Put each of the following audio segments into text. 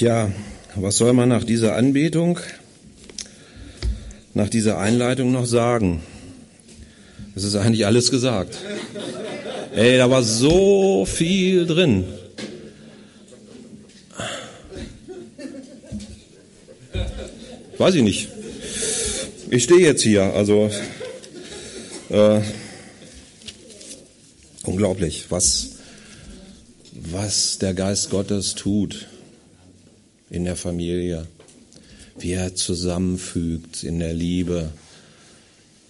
Tja, was soll man nach dieser Anbetung, nach dieser Einleitung noch sagen? Es ist eigentlich alles gesagt. Ey, da war so viel drin. Weiß ich nicht. Ich stehe jetzt hier, also äh, unglaublich, was, was der Geist Gottes tut in der Familie, wie er zusammenfügt in der Liebe.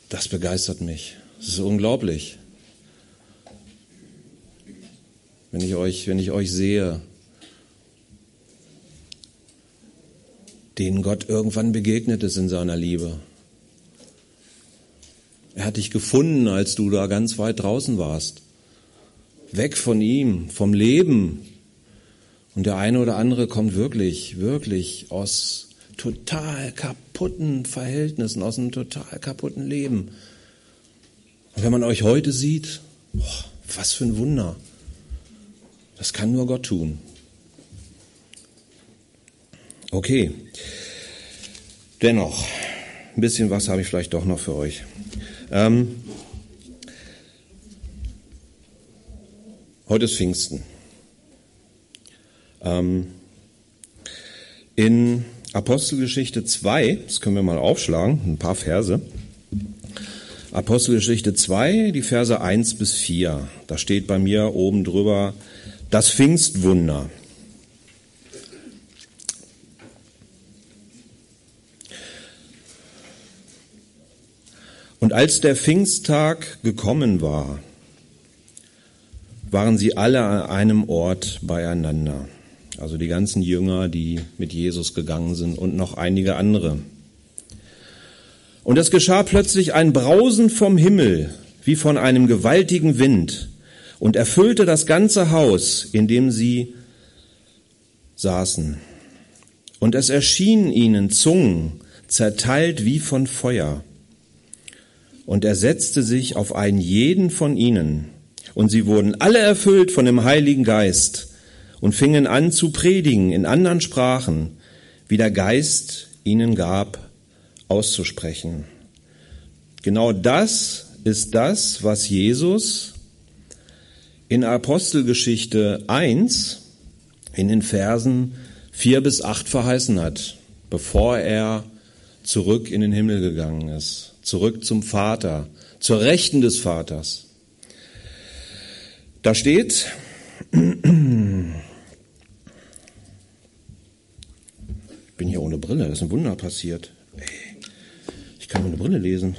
Das begeistert mich. Das ist unglaublich. Wenn ich euch, wenn ich euch sehe, denen Gott irgendwann begegnet ist in seiner Liebe. Er hat dich gefunden, als du da ganz weit draußen warst. Weg von ihm, vom Leben. Und der eine oder andere kommt wirklich, wirklich aus total kaputten Verhältnissen, aus einem total kaputten Leben. Und wenn man euch heute sieht, boah, was für ein Wunder. Das kann nur Gott tun. Okay. Dennoch, ein bisschen was habe ich vielleicht doch noch für euch. Ähm, heute ist Pfingsten. Ähm, in Apostelgeschichte 2, das können wir mal aufschlagen, ein paar Verse. Apostelgeschichte 2, die Verse 1 bis 4. Da steht bei mir oben drüber das Pfingstwunder. Und als der Pfingsttag gekommen war, waren sie alle an einem Ort beieinander. Also die ganzen Jünger, die mit Jesus gegangen sind und noch einige andere. Und es geschah plötzlich ein Brausen vom Himmel, wie von einem gewaltigen Wind, und erfüllte das ganze Haus, in dem sie saßen. Und es erschienen ihnen Zungen, zerteilt wie von Feuer und er setzte sich auf einen jeden von ihnen. Und sie wurden alle erfüllt von dem Heiligen Geist und fingen an zu predigen in anderen Sprachen, wie der Geist ihnen gab, auszusprechen. Genau das ist das, was Jesus in Apostelgeschichte 1 in den Versen 4 bis 8 verheißen hat, bevor er zurück in den Himmel gegangen ist zurück zum Vater, zur Rechten des Vaters. Da steht, bin hier ohne Brille, das ist ein Wunder passiert. Ich kann ohne Brille lesen.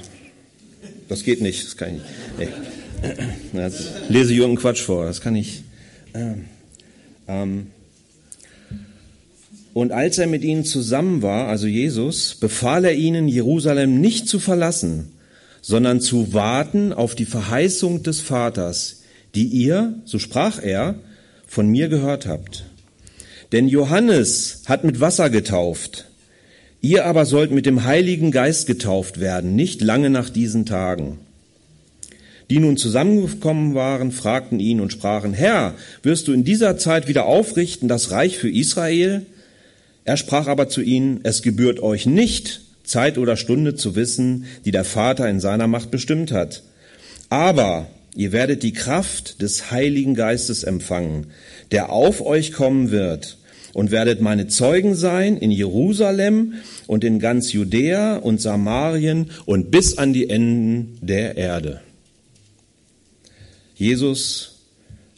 Das geht nicht, das kann ich nicht. Lese Jürgen Quatsch vor, das kann ich. Ähm, ähm, und als er mit ihnen zusammen war, also Jesus, befahl er ihnen, Jerusalem nicht zu verlassen, sondern zu warten auf die Verheißung des Vaters, die ihr, so sprach er, von mir gehört habt. Denn Johannes hat mit Wasser getauft, ihr aber sollt mit dem Heiligen Geist getauft werden, nicht lange nach diesen Tagen. Die nun zusammengekommen waren, fragten ihn und sprachen, Herr, wirst du in dieser Zeit wieder aufrichten das Reich für Israel? Er sprach aber zu ihnen, es gebührt euch nicht, Zeit oder Stunde zu wissen, die der Vater in seiner Macht bestimmt hat. Aber ihr werdet die Kraft des Heiligen Geistes empfangen, der auf euch kommen wird, und werdet meine Zeugen sein in Jerusalem und in ganz Judäa und Samarien und bis an die Enden der Erde. Jesus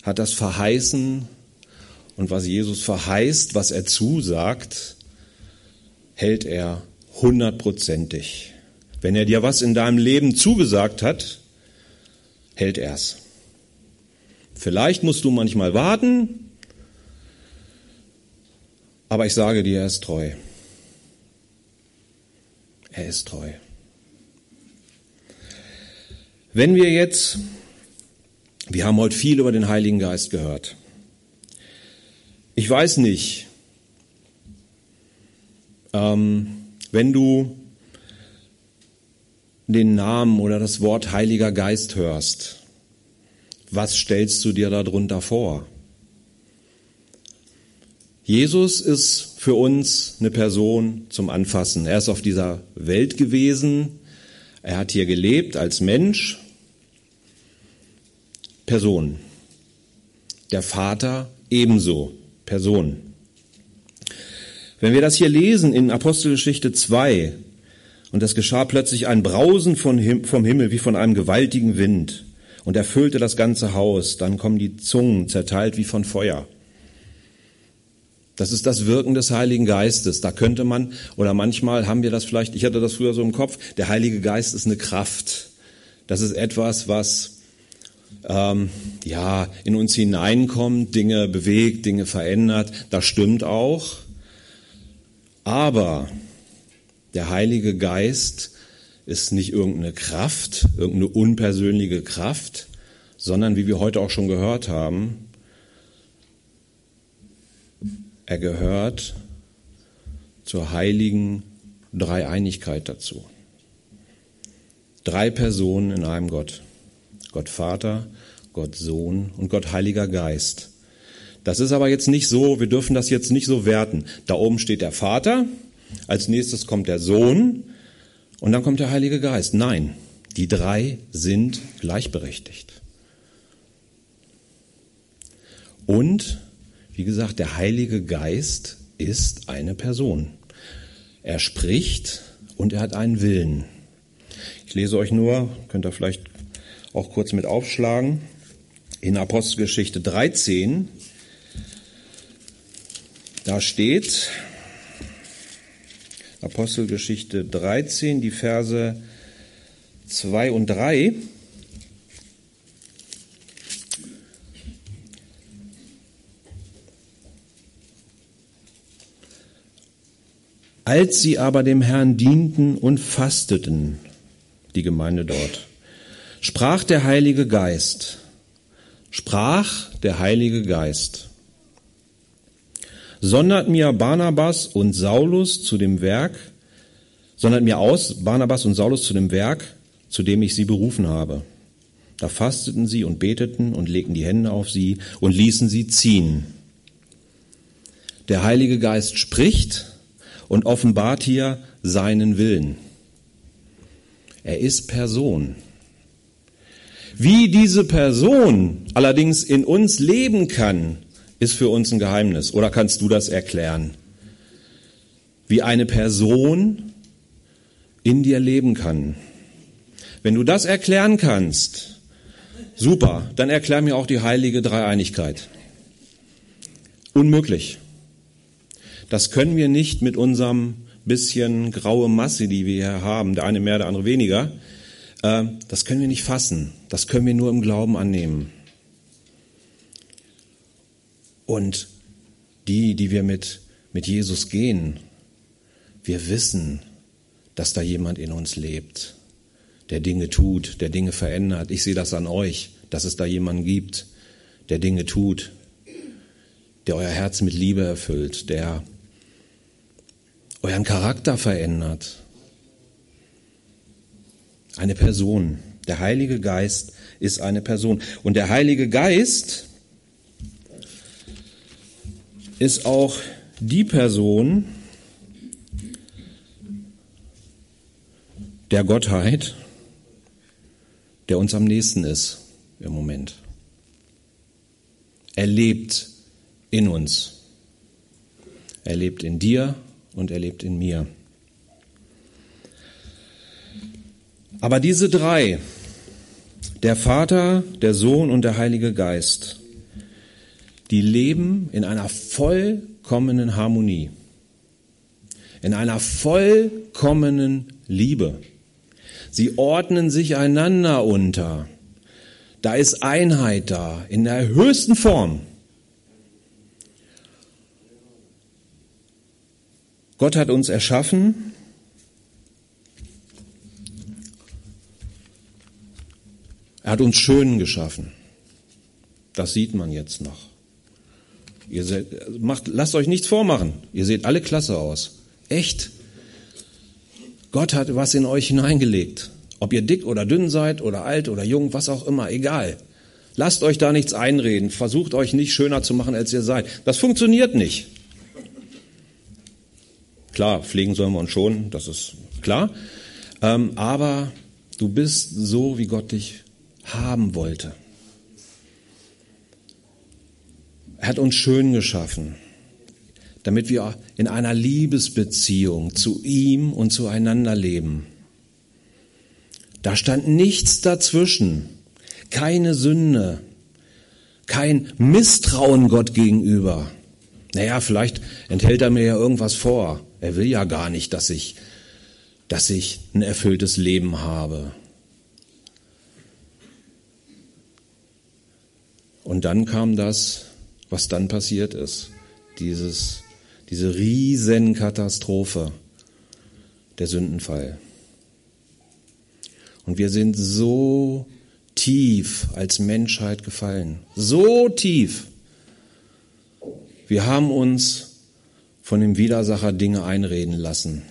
hat das verheißen und was Jesus verheißt, was er zusagt, hält er hundertprozentig. Wenn er dir was in deinem Leben zugesagt hat, hält er's. Vielleicht musst du manchmal warten, aber ich sage dir, er ist treu. Er ist treu. Wenn wir jetzt, wir haben heute viel über den Heiligen Geist gehört. Ich weiß nicht, ähm, wenn du den Namen oder das Wort Heiliger Geist hörst, was stellst du dir darunter vor? Jesus ist für uns eine Person zum Anfassen. Er ist auf dieser Welt gewesen, er hat hier gelebt als Mensch. Person. Der Vater ebenso. Person. Wenn wir das hier lesen in Apostelgeschichte 2, und es geschah plötzlich ein Brausen vom Himmel wie von einem gewaltigen Wind und erfüllte das ganze Haus, dann kommen die Zungen zerteilt wie von Feuer. Das ist das Wirken des Heiligen Geistes. Da könnte man, oder manchmal haben wir das vielleicht, ich hatte das früher so im Kopf, der Heilige Geist ist eine Kraft. Das ist etwas, was ähm, ja in uns hineinkommt, Dinge bewegt, Dinge verändert. Das stimmt auch. Aber der Heilige Geist ist nicht irgendeine Kraft, irgendeine unpersönliche Kraft, sondern wie wir heute auch schon gehört haben, er gehört zur heiligen Dreieinigkeit dazu. Drei Personen in einem Gott. Gott Vater, Gott Sohn und Gott Heiliger Geist. Das ist aber jetzt nicht so, wir dürfen das jetzt nicht so werten. Da oben steht der Vater, als nächstes kommt der Sohn und dann kommt der Heilige Geist. Nein, die drei sind gleichberechtigt. Und wie gesagt, der Heilige Geist ist eine Person. Er spricht und er hat einen Willen. Ich lese euch nur, könnt ihr vielleicht auch kurz mit aufschlagen, in Apostelgeschichte 13. Da steht Apostelgeschichte 13, die Verse 2 und 3. Als sie aber dem Herrn dienten und fasteten, die Gemeinde dort, sprach der Heilige Geist, sprach der Heilige Geist, sondert mir Barnabas und Saulus zu dem Werk, sondert mir aus Barnabas und Saulus zu dem Werk, zu dem ich sie berufen habe. Da fasteten sie und beteten und legten die Hände auf sie und ließen sie ziehen. Der Heilige Geist spricht, und offenbart hier seinen Willen. Er ist Person. Wie diese Person allerdings in uns leben kann, ist für uns ein Geheimnis. Oder kannst du das erklären? Wie eine Person in dir leben kann. Wenn du das erklären kannst, super, dann erklär mir auch die heilige Dreieinigkeit. Unmöglich. Das können wir nicht mit unserem bisschen graue Masse, die wir hier haben, der eine mehr, der andere weniger, äh, das können wir nicht fassen. Das können wir nur im Glauben annehmen. Und die, die wir mit, mit Jesus gehen, wir wissen, dass da jemand in uns lebt, der Dinge tut, der Dinge verändert. Ich sehe das an euch, dass es da jemanden gibt, der Dinge tut, der euer Herz mit Liebe erfüllt, der euren Charakter verändert. Eine Person. Der Heilige Geist ist eine Person. Und der Heilige Geist ist auch die Person der Gottheit, der uns am nächsten ist im Moment. Er lebt in uns. Er lebt in dir und er lebt in mir. Aber diese drei, der Vater, der Sohn und der Heilige Geist, die leben in einer vollkommenen Harmonie, in einer vollkommenen Liebe. Sie ordnen sich einander unter. Da ist Einheit da, in der höchsten Form. Gott hat uns erschaffen. Er hat uns schön geschaffen. Das sieht man jetzt noch. Ihr seht, macht, lasst euch nichts vormachen. Ihr seht alle klasse aus. Echt. Gott hat was in euch hineingelegt. Ob ihr dick oder dünn seid oder alt oder jung, was auch immer, egal. Lasst euch da nichts einreden. Versucht euch nicht schöner zu machen, als ihr seid. Das funktioniert nicht. Klar, pflegen sollen wir uns schon, das ist klar. Ähm, aber du bist so, wie Gott dich haben wollte. Er hat uns schön geschaffen, damit wir in einer Liebesbeziehung zu ihm und zueinander leben. Da stand nichts dazwischen, keine Sünde, kein Misstrauen Gott gegenüber. Naja, vielleicht enthält er mir ja irgendwas vor. Er will ja gar nicht, dass ich, dass ich ein erfülltes Leben habe. Und dann kam das, was dann passiert ist. Dieses, diese Riesenkatastrophe, der Sündenfall. Und wir sind so tief als Menschheit gefallen. So tief. Wir haben uns von dem Widersacher Dinge einreden lassen.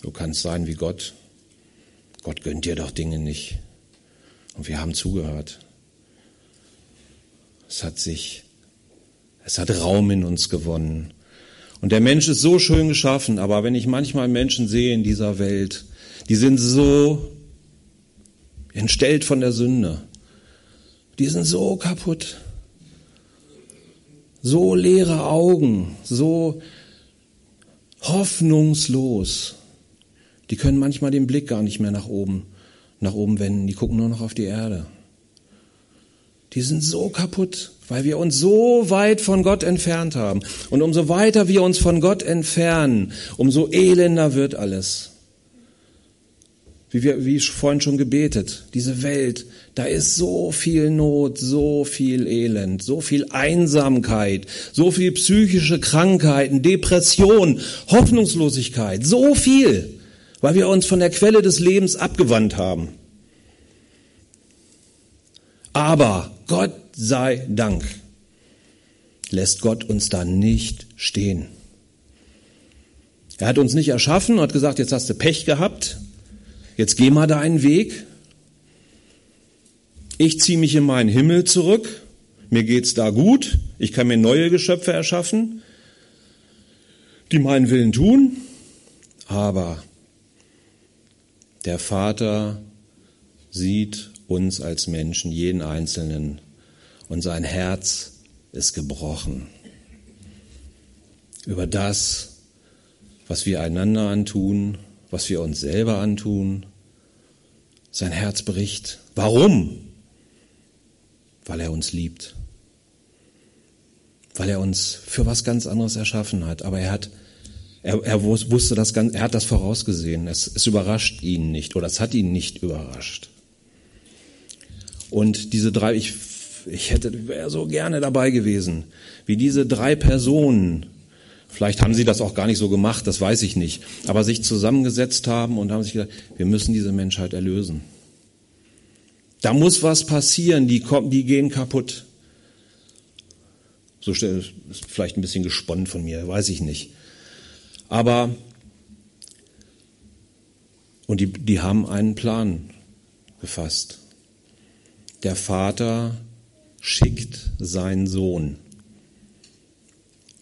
Du kannst sein wie Gott. Gott gönnt dir doch Dinge nicht. Und wir haben zugehört. Es hat sich, es hat Raum in uns gewonnen. Und der Mensch ist so schön geschaffen, aber wenn ich manchmal Menschen sehe in dieser Welt, die sind so entstellt von der Sünde. Die sind so kaputt. So leere Augen, so hoffnungslos. Die können manchmal den Blick gar nicht mehr nach oben, nach oben wenden. Die gucken nur noch auf die Erde. Die sind so kaputt, weil wir uns so weit von Gott entfernt haben. Und umso weiter wir uns von Gott entfernen, umso elender wird alles. Wie, wir, wie vorhin schon gebetet, diese Welt, da ist so viel Not, so viel Elend, so viel Einsamkeit, so viel psychische Krankheiten, Depression, Hoffnungslosigkeit, so viel, weil wir uns von der Quelle des Lebens abgewandt haben. Aber Gott sei Dank lässt Gott uns da nicht stehen. Er hat uns nicht erschaffen und hat gesagt, jetzt hast du Pech gehabt, jetzt geh mal deinen Weg. Ich ziehe mich in meinen Himmel zurück, mir geht's da gut, ich kann mir neue Geschöpfe erschaffen, die meinen Willen tun, aber der Vater sieht uns als Menschen, jeden Einzelnen, und sein Herz ist gebrochen über das, was wir einander antun, was wir uns selber antun. Sein Herz bricht. Warum? Weil er uns liebt. Weil er uns für was ganz anderes erschaffen hat. Aber er hat, er, er wusste das ganz, er hat das vorausgesehen. Es, es überrascht ihn nicht oder es hat ihn nicht überrascht. Und diese drei, ich, ich hätte, wäre so gerne dabei gewesen, wie diese drei Personen Vielleicht haben sie das auch gar nicht so gemacht, das weiß ich nicht. Aber sich zusammengesetzt haben und haben sich gesagt, wir müssen diese Menschheit erlösen. Da muss was passieren, die, kommen, die gehen kaputt. So ist vielleicht ein bisschen gesponnen von mir, weiß ich nicht. Aber, und die, die haben einen Plan gefasst. Der Vater schickt seinen Sohn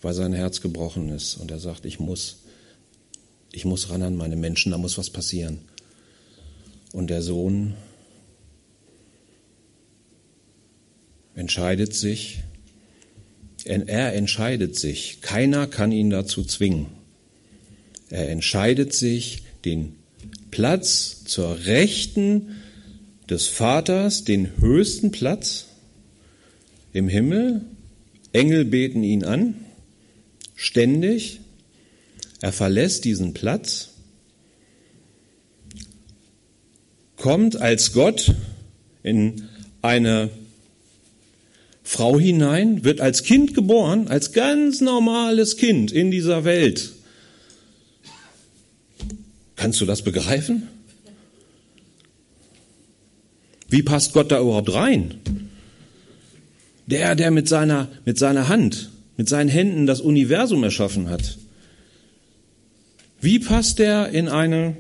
weil sein Herz gebrochen ist. Und er sagt, ich muss, ich muss ran an meine Menschen, da muss was passieren. Und der Sohn entscheidet sich, er entscheidet sich, keiner kann ihn dazu zwingen. Er entscheidet sich, den Platz zur Rechten des Vaters, den höchsten Platz im Himmel. Engel beten ihn an ständig. Er verlässt diesen Platz, kommt als Gott in eine Frau hinein, wird als Kind geboren, als ganz normales Kind in dieser Welt. Kannst du das begreifen? Wie passt Gott da überhaupt rein? Der, der mit seiner, mit seiner Hand mit seinen Händen das Universum erschaffen hat. Wie passt er in eine,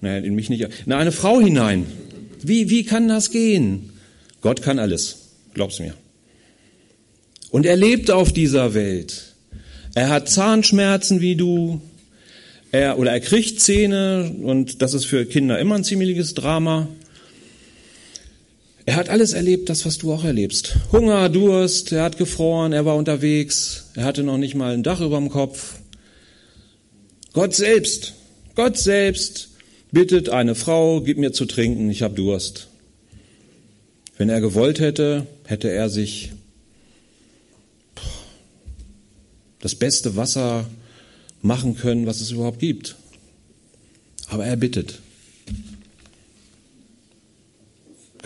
naja, in mich nicht, in eine Frau hinein? Wie, wie kann das gehen? Gott kann alles. Glaub's mir. Und er lebt auf dieser Welt. Er hat Zahnschmerzen wie du. Er, oder er kriegt Zähne und das ist für Kinder immer ein ziemliches Drama. Er hat alles erlebt, das, was du auch erlebst. Hunger, Durst, er hat gefroren, er war unterwegs, er hatte noch nicht mal ein Dach über dem Kopf. Gott selbst, Gott selbst bittet eine Frau, gib mir zu trinken, ich habe Durst. Wenn er gewollt hätte, hätte er sich das beste Wasser machen können, was es überhaupt gibt. Aber er bittet.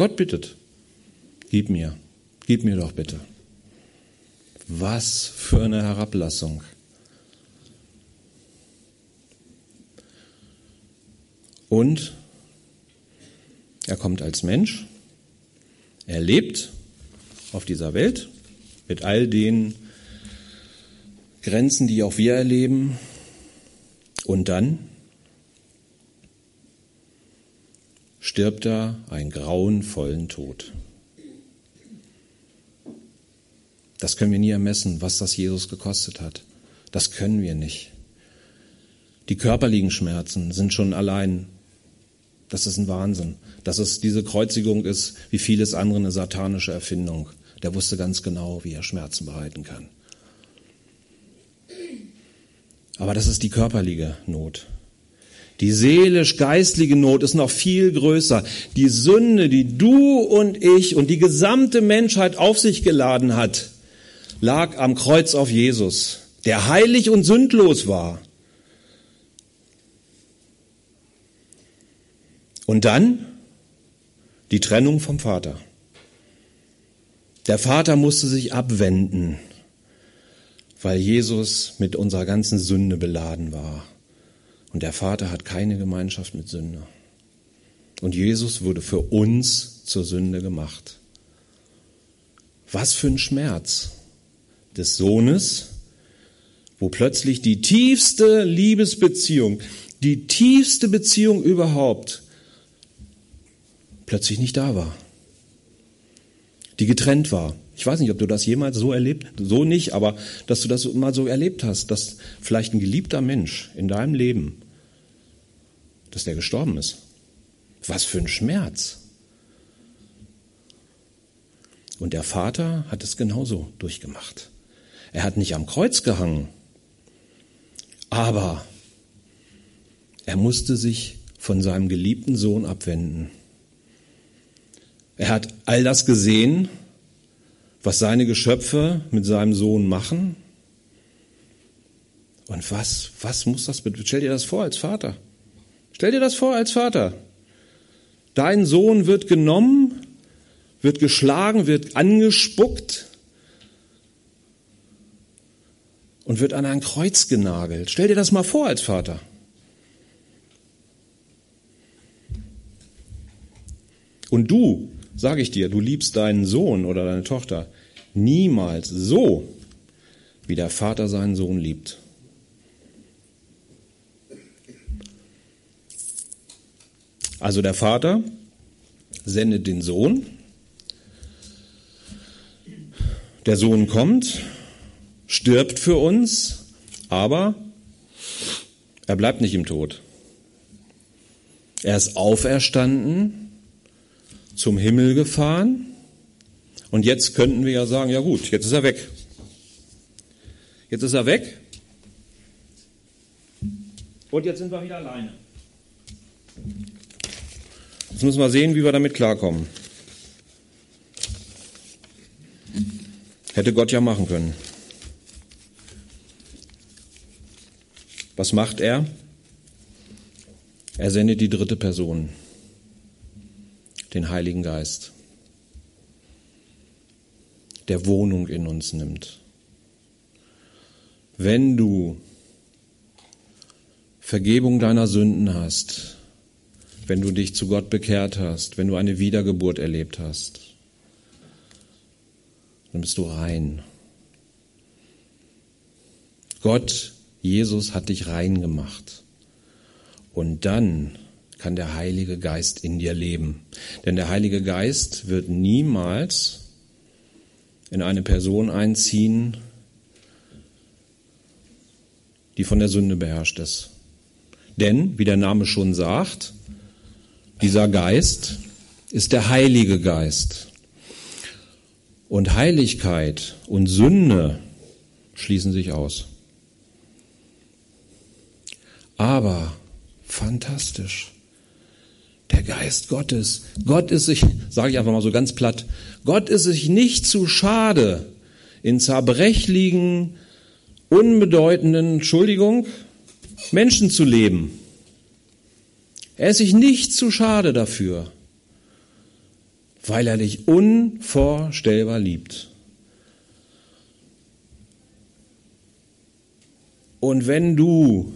Gott bittet. Gib mir, gib mir doch bitte. Was für eine Herablassung. Und er kommt als Mensch, er lebt auf dieser Welt mit all den Grenzen, die auch wir erleben. Und dann stirbt er einen grauenvollen Tod. Das können wir nie ermessen, was das Jesus gekostet hat. Das können wir nicht. Die körperlichen Schmerzen sind schon allein, das ist ein Wahnsinn. Dass es diese Kreuzigung ist, wie vieles andere, eine satanische Erfindung. Der wusste ganz genau, wie er Schmerzen bereiten kann. Aber das ist die körperliche Not. Die seelisch-geistliche Not ist noch viel größer. Die Sünde, die du und ich und die gesamte Menschheit auf sich geladen hat, lag am Kreuz auf Jesus, der heilig und sündlos war. Und dann die Trennung vom Vater. Der Vater musste sich abwenden weil Jesus mit unserer ganzen Sünde beladen war. Und der Vater hat keine Gemeinschaft mit Sünde. Und Jesus wurde für uns zur Sünde gemacht. Was für ein Schmerz des Sohnes, wo plötzlich die tiefste Liebesbeziehung, die tiefste Beziehung überhaupt, plötzlich nicht da war, die getrennt war. Ich weiß nicht, ob du das jemals so erlebt, so nicht, aber dass du das mal so erlebt hast, dass vielleicht ein geliebter Mensch in deinem Leben, dass der gestorben ist. Was für ein Schmerz. Und der Vater hat es genauso durchgemacht. Er hat nicht am Kreuz gehangen, aber er musste sich von seinem geliebten Sohn abwenden. Er hat all das gesehen, was seine Geschöpfe mit seinem Sohn machen? Und was, was muss das bedeuten? Stell dir das vor als Vater. Stell dir das vor als Vater. Dein Sohn wird genommen, wird geschlagen, wird angespuckt und wird an ein Kreuz genagelt. Stell dir das mal vor als Vater. Und du sage ich dir, du liebst deinen Sohn oder deine Tochter niemals so, wie der Vater seinen Sohn liebt. Also der Vater sendet den Sohn, der Sohn kommt, stirbt für uns, aber er bleibt nicht im Tod. Er ist auferstanden zum Himmel gefahren. Und jetzt könnten wir ja sagen, ja gut, jetzt ist er weg. Jetzt ist er weg. Und jetzt sind wir wieder alleine. Jetzt müssen wir sehen, wie wir damit klarkommen. Hätte Gott ja machen können. Was macht er? Er sendet die dritte Person den Heiligen Geist, der Wohnung in uns nimmt. Wenn du Vergebung deiner Sünden hast, wenn du dich zu Gott bekehrt hast, wenn du eine Wiedergeburt erlebt hast, dann bist du rein. Gott, Jesus hat dich rein gemacht. Und dann kann der Heilige Geist in dir leben. Denn der Heilige Geist wird niemals in eine Person einziehen, die von der Sünde beherrscht ist. Denn, wie der Name schon sagt, dieser Geist ist der Heilige Geist. Und Heiligkeit und Sünde schließen sich aus. Aber fantastisch. Der Geist Gottes. Gott ist sich, sage ich einfach mal so ganz platt, Gott ist sich nicht zu schade, in zerbrechlichen, unbedeutenden, Entschuldigung, Menschen zu leben. Er ist sich nicht zu schade dafür, weil er dich unvorstellbar liebt. Und wenn du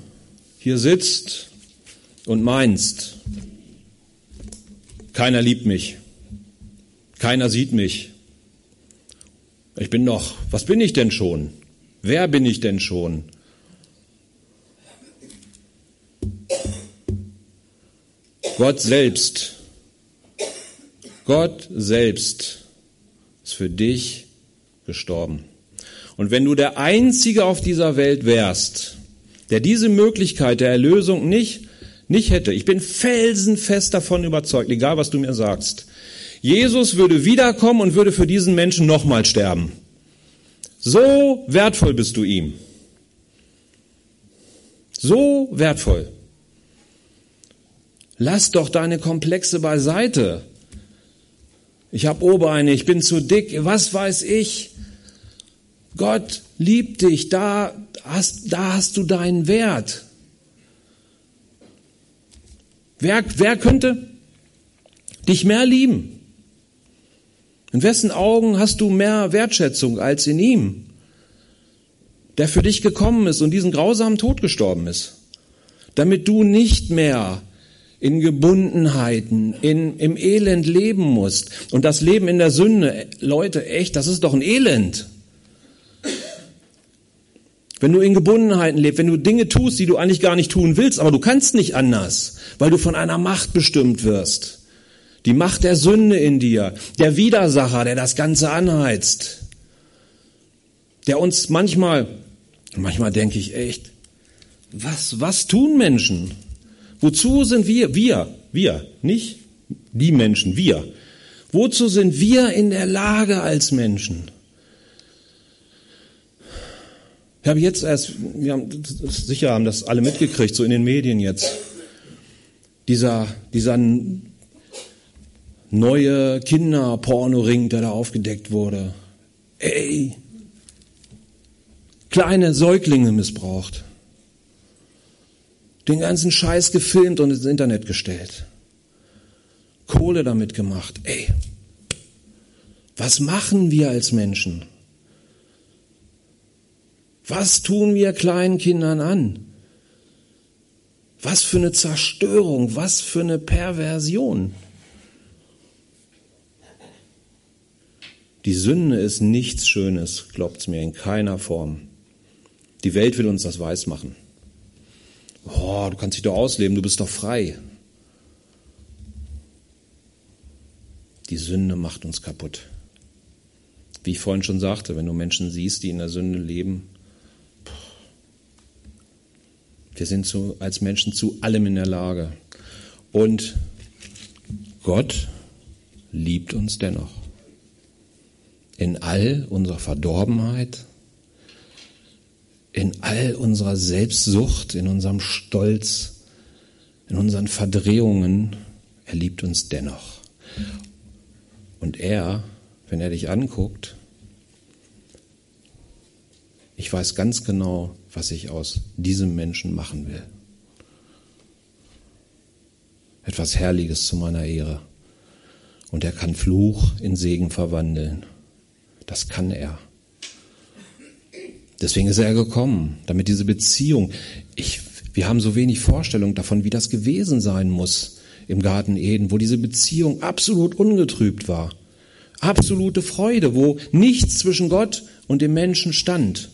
hier sitzt und meinst, keiner liebt mich, keiner sieht mich, ich bin doch, was bin ich denn schon? Wer bin ich denn schon? Gott selbst, Gott selbst ist für dich gestorben. Und wenn du der Einzige auf dieser Welt wärst, der diese Möglichkeit der Erlösung nicht, nicht hätte, ich bin felsenfest davon überzeugt, egal was du mir sagst, Jesus würde wiederkommen und würde für diesen Menschen nochmal sterben. So wertvoll bist du ihm. So wertvoll. Lass doch deine Komplexe beiseite. Ich habe Oberbeine, ich bin zu dick, was weiß ich. Gott liebt dich, da hast, da hast du deinen Wert. Wer, wer könnte dich mehr lieben? In wessen Augen hast du mehr Wertschätzung als in ihm, der für dich gekommen ist und diesen grausamen Tod gestorben ist, damit du nicht mehr in Gebundenheiten, in, im Elend leben musst. Und das Leben in der Sünde, Leute, echt, das ist doch ein Elend. Wenn du in Gebundenheiten lebst, wenn du Dinge tust, die du eigentlich gar nicht tun willst, aber du kannst nicht anders, weil du von einer Macht bestimmt wirst. Die Macht der Sünde in dir, der Widersacher, der das Ganze anheizt, der uns manchmal, manchmal denke ich echt, was, was tun Menschen? Wozu sind wir, wir, wir, nicht die Menschen, wir. Wozu sind wir in der Lage als Menschen? Ich habe jetzt erst, wir haben, sicher haben das alle mitgekriegt, so in den Medien jetzt. Dieser, dieser neue Kinderpornoring, der da aufgedeckt wurde. Ey, kleine Säuglinge missbraucht. Den ganzen Scheiß gefilmt und ins Internet gestellt. Kohle damit gemacht. Ey, was machen wir als Menschen? Was tun wir kleinen Kindern an? Was für eine Zerstörung, was für eine Perversion. Die Sünde ist nichts Schönes, glaubt's mir, in keiner Form. Die Welt will uns das weismachen. Oh, du kannst dich doch ausleben, du bist doch frei. Die Sünde macht uns kaputt. Wie ich vorhin schon sagte, wenn du Menschen siehst, die in der Sünde leben, wir sind zu, als Menschen zu allem in der Lage. Und Gott liebt uns dennoch. In all unserer Verdorbenheit, in all unserer Selbstsucht, in unserem Stolz, in unseren Verdrehungen, er liebt uns dennoch. Und er, wenn er dich anguckt, ich weiß ganz genau, was ich aus diesem Menschen machen will. Etwas Herrliches zu meiner Ehre. Und er kann Fluch in Segen verwandeln. Das kann er. Deswegen ist er gekommen, damit diese Beziehung, ich, wir haben so wenig Vorstellung davon, wie das gewesen sein muss im Garten Eden, wo diese Beziehung absolut ungetrübt war. Absolute Freude, wo nichts zwischen Gott und dem Menschen stand.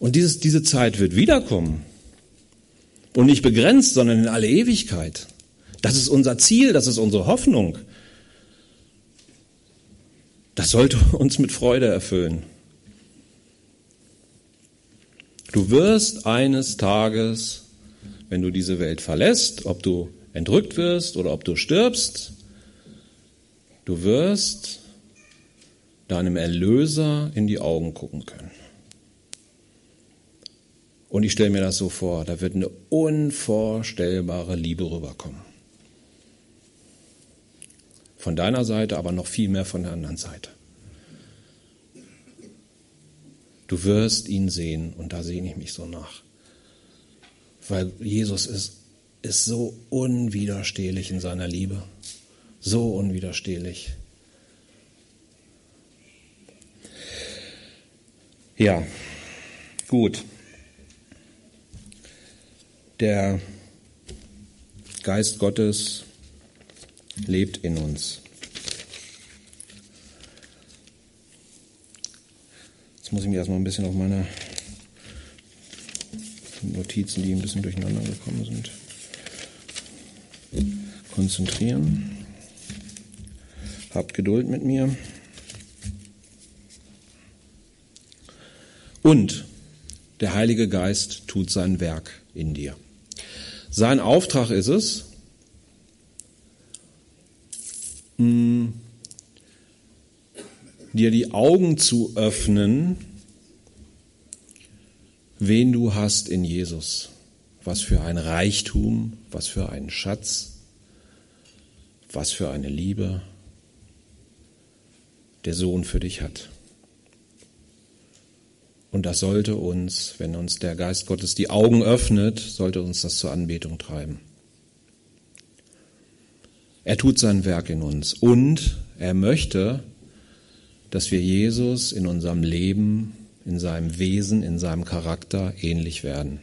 Und dieses, diese Zeit wird wiederkommen. Und nicht begrenzt, sondern in alle Ewigkeit. Das ist unser Ziel, das ist unsere Hoffnung. Das sollte uns mit Freude erfüllen. Du wirst eines Tages, wenn du diese Welt verlässt, ob du entrückt wirst oder ob du stirbst, du wirst deinem Erlöser in die Augen gucken können. Und ich stelle mir das so vor, da wird eine unvorstellbare Liebe rüberkommen. Von deiner Seite, aber noch viel mehr von der anderen Seite. Du wirst ihn sehen und da sehne ich mich so nach. Weil Jesus ist, ist so unwiderstehlich in seiner Liebe. So unwiderstehlich. Ja, gut. Der Geist Gottes lebt in uns. Jetzt muss ich mich erstmal ein bisschen auf meine Notizen, die ein bisschen durcheinander gekommen sind, konzentrieren. Habt Geduld mit mir. Und der Heilige Geist tut sein Werk in dir. Sein Auftrag ist es, hm, dir die Augen zu öffnen, wen du hast in Jesus. Was für ein Reichtum, was für einen Schatz, was für eine Liebe der Sohn für dich hat. Und das sollte uns, wenn uns der Geist Gottes die Augen öffnet, sollte uns das zur Anbetung treiben. Er tut sein Werk in uns und er möchte, dass wir Jesus in unserem Leben, in seinem Wesen, in seinem Charakter ähnlich werden.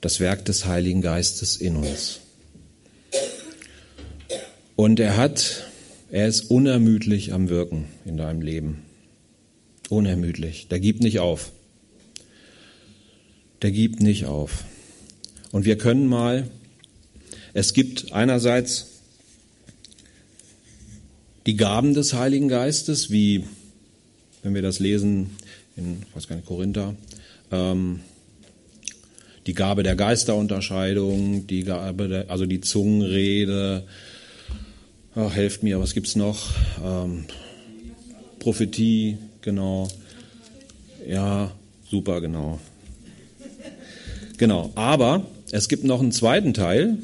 Das Werk des Heiligen Geistes in uns. Und er hat, er ist unermüdlich am Wirken in deinem Leben. Unermüdlich. Der gibt nicht auf. Der gibt nicht auf. Und wir können mal, es gibt einerseits die Gaben des Heiligen Geistes, wie wenn wir das lesen in, ich weiß gar nicht, Korinther, ähm, die Gabe der Geisterunterscheidung, die Gabe der, also die Zungenrede, ach, helft mir, was gibt's noch? Ähm, Prophetie, genau. Ja, super, genau. Genau, aber es gibt noch einen zweiten Teil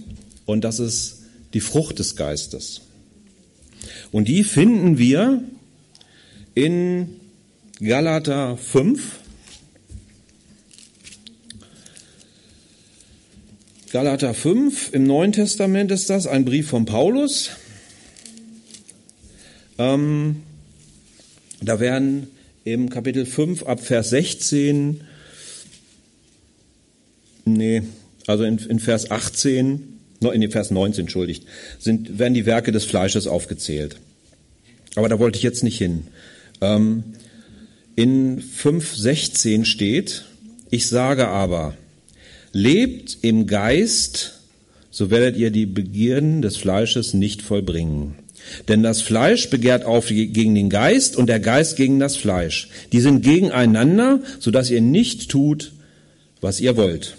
und das ist die Frucht des Geistes. Und die finden wir in Galater 5. Galater 5 im Neuen Testament ist das, ein Brief von Paulus. Ähm, da werden im Kapitel 5 ab Vers 16, nee, also in, in Vers 18, in den Vers 19, entschuldigt, sind, werden die Werke des Fleisches aufgezählt. Aber da wollte ich jetzt nicht hin. Ähm, in 5.16 steht, ich sage aber, lebt im Geist, so werdet ihr die Begierden des Fleisches nicht vollbringen. Denn das Fleisch begehrt auf gegen den Geist und der Geist gegen das Fleisch. Die sind gegeneinander, so dass ihr nicht tut, was ihr wollt.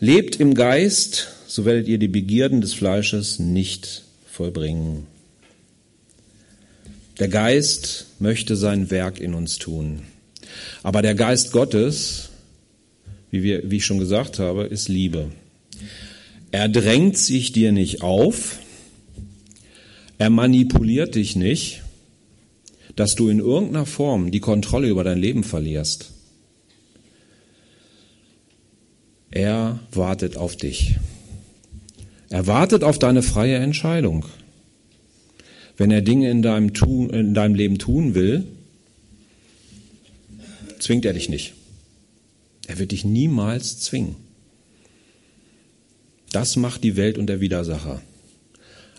Lebt im Geist, so werdet ihr die Begierden des Fleisches nicht vollbringen. Der Geist möchte sein Werk in uns tun. Aber der Geist Gottes, wie, wir, wie ich schon gesagt habe, ist Liebe. Er drängt sich dir nicht auf, er manipuliert dich nicht, dass du in irgendeiner Form die Kontrolle über dein Leben verlierst. Er wartet auf dich. Er wartet auf deine freie Entscheidung. Wenn er Dinge in deinem, tun, in deinem Leben tun will, zwingt er dich nicht. Er wird dich niemals zwingen. Das macht die Welt und der Widersacher.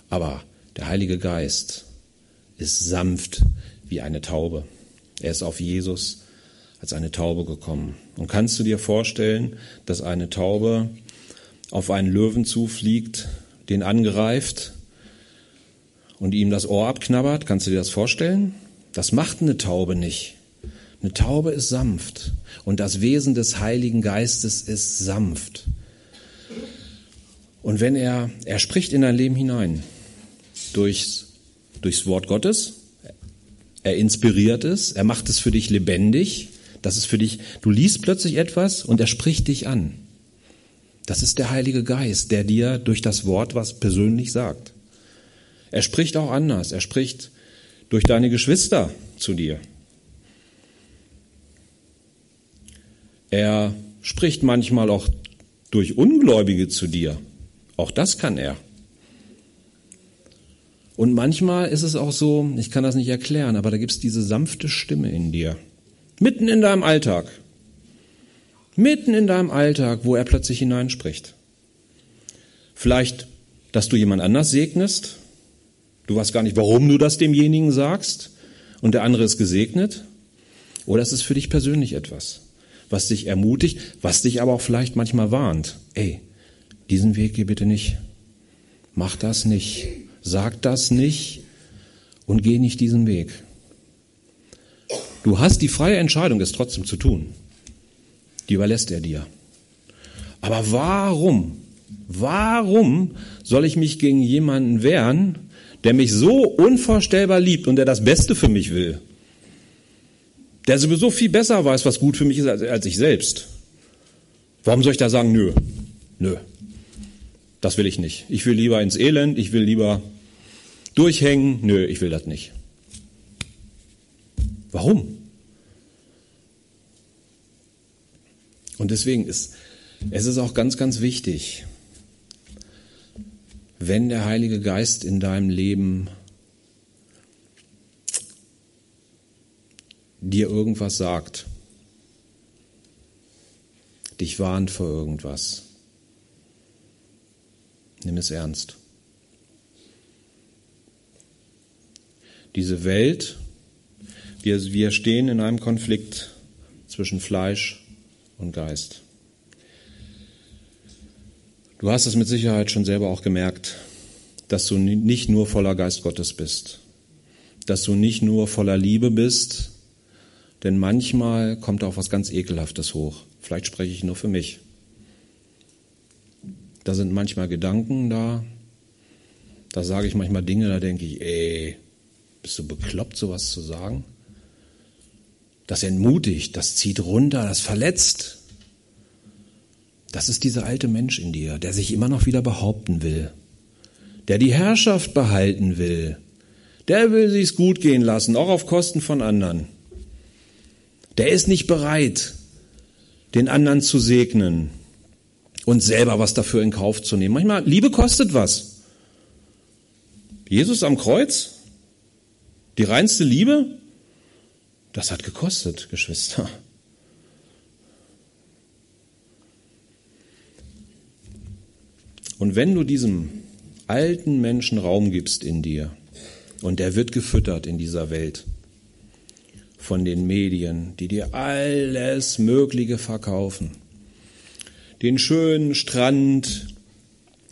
Aber der Heilige Geist ist sanft wie eine Taube. Er ist auf Jesus als eine Taube gekommen. Und kannst du dir vorstellen, dass eine Taube auf einen Löwen zufliegt, den angreift und ihm das Ohr abknabbert? Kannst du dir das vorstellen? Das macht eine Taube nicht. Eine Taube ist sanft und das Wesen des Heiligen Geistes ist sanft. Und wenn er, er spricht in dein Leben hinein, durchs, durchs Wort Gottes, er inspiriert es, er macht es für dich lebendig, das ist für dich, du liest plötzlich etwas und er spricht dich an. Das ist der Heilige Geist, der dir durch das Wort was persönlich sagt. Er spricht auch anders, er spricht durch deine Geschwister zu dir. Er spricht manchmal auch durch Ungläubige zu dir. Auch das kann er. Und manchmal ist es auch so, ich kann das nicht erklären, aber da gibt es diese sanfte Stimme in dir. Mitten in deinem Alltag. Mitten in deinem Alltag, wo er plötzlich hineinspricht. Vielleicht, dass du jemand anders segnest. Du weißt gar nicht, warum du das demjenigen sagst. Und der andere ist gesegnet. Oder es ist für dich persönlich etwas was dich ermutigt, was dich aber auch vielleicht manchmal warnt. Ey, diesen Weg geh bitte nicht. Mach das nicht. Sag das nicht und geh nicht diesen Weg. Du hast die freie Entscheidung, es trotzdem zu tun. Die überlässt er dir. Aber warum, warum soll ich mich gegen jemanden wehren, der mich so unvorstellbar liebt und der das Beste für mich will? der sowieso viel besser weiß, was gut für mich ist, als, ich selbst. Warum soll ich da sagen, nö, nö, das will ich nicht. Ich will lieber ins Elend, ich will lieber durchhängen, nö, ich will das nicht. Warum? Und deswegen ist es ist auch ganz, ganz wichtig, wenn der Heilige Geist in deinem Leben dir irgendwas sagt, dich warnt vor irgendwas, nimm es ernst. Diese Welt, wir, wir stehen in einem Konflikt zwischen Fleisch und Geist. Du hast es mit Sicherheit schon selber auch gemerkt, dass du nicht nur voller Geist Gottes bist, dass du nicht nur voller Liebe bist, denn manchmal kommt auch was ganz Ekelhaftes hoch. Vielleicht spreche ich nur für mich. Da sind manchmal Gedanken da. Da sage ich manchmal Dinge, da denke ich, ey, bist du bekloppt, sowas zu sagen? Das entmutigt, das zieht runter, das verletzt. Das ist dieser alte Mensch in dir, der sich immer noch wieder behaupten will, der die Herrschaft behalten will, der will sich's gut gehen lassen, auch auf Kosten von anderen. Der ist nicht bereit, den anderen zu segnen und selber was dafür in Kauf zu nehmen. Manchmal, Liebe kostet was. Jesus am Kreuz, die reinste Liebe, das hat gekostet, Geschwister. Und wenn du diesem alten Menschen Raum gibst in dir, und der wird gefüttert in dieser Welt, von den Medien, die dir alles Mögliche verkaufen. Den schönen Strand,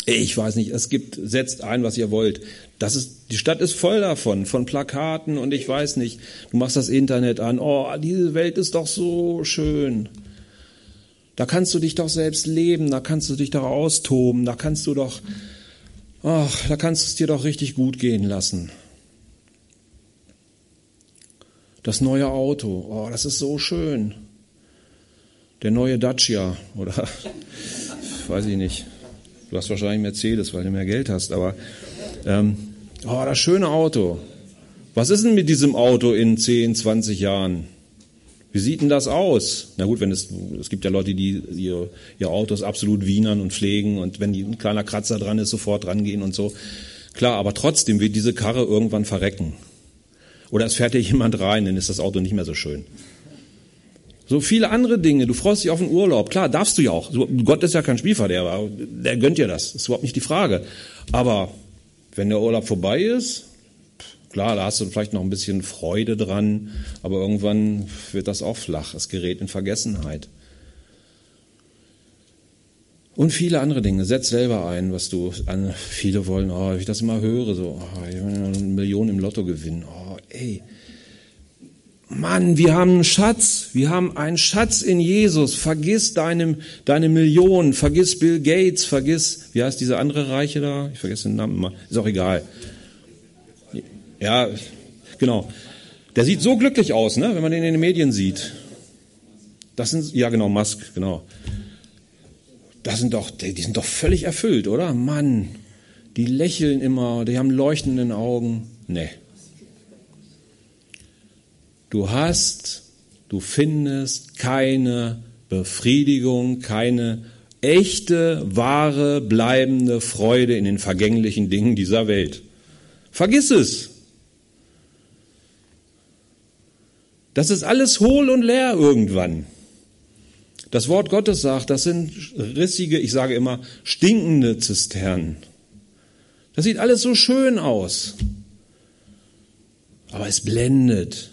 ich weiß nicht, es gibt, setzt ein, was ihr wollt. Das ist, die Stadt ist voll davon, von Plakaten und ich weiß nicht. Du machst das Internet an, oh, diese Welt ist doch so schön. Da kannst du dich doch selbst leben, da kannst du dich doch austoben, da kannst du doch, ach, da kannst du es dir doch richtig gut gehen lassen. Das neue Auto, oh, das ist so schön. Der neue Dacia oder weiß ich nicht. Du hast wahrscheinlich Mercedes, weil du mehr Geld hast, aber ähm, oh, das schöne Auto. Was ist denn mit diesem Auto in 10, 20 Jahren? Wie sieht denn das aus? Na gut, wenn es, es gibt ja Leute, die ihr, ihr Autos absolut wienern und pflegen und wenn ein kleiner Kratzer dran ist, sofort rangehen und so. Klar, aber trotzdem wird diese Karre irgendwann verrecken. Oder es fährt dir jemand rein, dann ist das Auto nicht mehr so schön. So viele andere Dinge. Du freust dich auf den Urlaub. Klar, darfst du ja auch. Gott ist ja kein Spielverderber. Der gönnt dir das. Das ist überhaupt nicht die Frage. Aber wenn der Urlaub vorbei ist, klar, da hast du vielleicht noch ein bisschen Freude dran. Aber irgendwann wird das auch flach. Es gerät in Vergessenheit. Und viele andere Dinge. Setz selber ein, was du an. Viele wollen, oh, ich das immer höre, so, oh, ich will eine Million im Lotto gewinnen. Oh, ey, Mann, wir haben einen Schatz, wir haben einen Schatz in Jesus. Vergiss deine, deine Millionen, vergiss Bill Gates, vergiss, wie heißt dieser andere Reiche da? Ich vergesse den Namen immer, ist auch egal. Ja, genau. Der sieht so glücklich aus, ne, wenn man den in den Medien sieht. Das sind, ja genau, Musk, genau. Das sind doch, die sind doch völlig erfüllt, oder? Mann, die lächeln immer, die haben leuchtenden Augen. Nee. Du hast, du findest keine Befriedigung, keine echte, wahre, bleibende Freude in den vergänglichen Dingen dieser Welt. Vergiss es. Das ist alles hohl und leer irgendwann. Das Wort Gottes sagt, das sind rissige, ich sage immer, stinkende Zisternen. Das sieht alles so schön aus. Aber es blendet.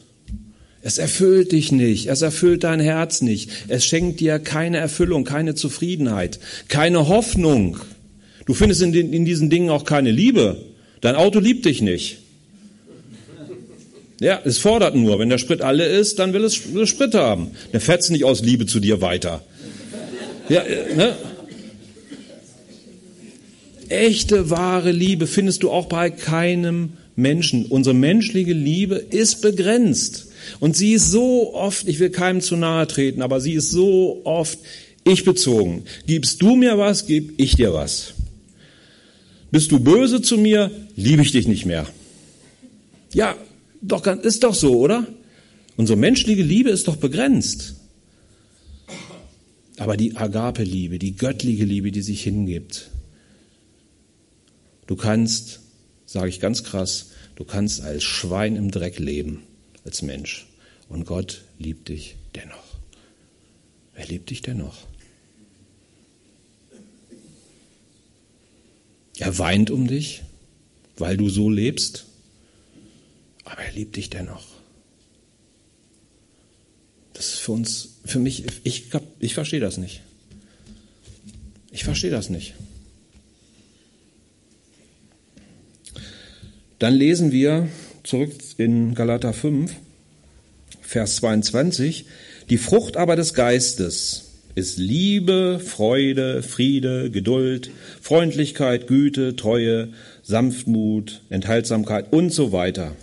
Es erfüllt dich nicht. Es erfüllt dein Herz nicht. Es schenkt dir keine Erfüllung, keine Zufriedenheit, keine Hoffnung. Du findest in, den, in diesen Dingen auch keine Liebe. Dein Auto liebt dich nicht. Ja, es fordert nur. Wenn der Sprit alle ist, dann will es, Sprit haben. Der fährt es nicht aus Liebe zu dir weiter. Ja, äh, ne? Echte, wahre Liebe findest du auch bei keinem Menschen. Unsere menschliche Liebe ist begrenzt. Und sie ist so oft, ich will keinem zu nahe treten, aber sie ist so oft ich bezogen. Gibst du mir was, gib ich dir was. Bist du böse zu mir, liebe ich dich nicht mehr. Ja, doch, ist doch so, oder? Unsere menschliche Liebe ist doch begrenzt. Aber die Agape-Liebe, die göttliche Liebe, die sich hingibt, du kannst, sage ich ganz krass, du kannst als Schwein im Dreck leben, als Mensch. Und Gott liebt dich dennoch. Er liebt dich dennoch. Er weint um dich, weil du so lebst aber er liebt dich dennoch. Das ist für uns, für mich, ich, ich verstehe das nicht. Ich verstehe das nicht. Dann lesen wir zurück in Galater 5, Vers 22, die Frucht aber des Geistes ist Liebe, Freude, Friede, Geduld, Freundlichkeit, Güte, Treue, Sanftmut, Enthaltsamkeit und so weiter.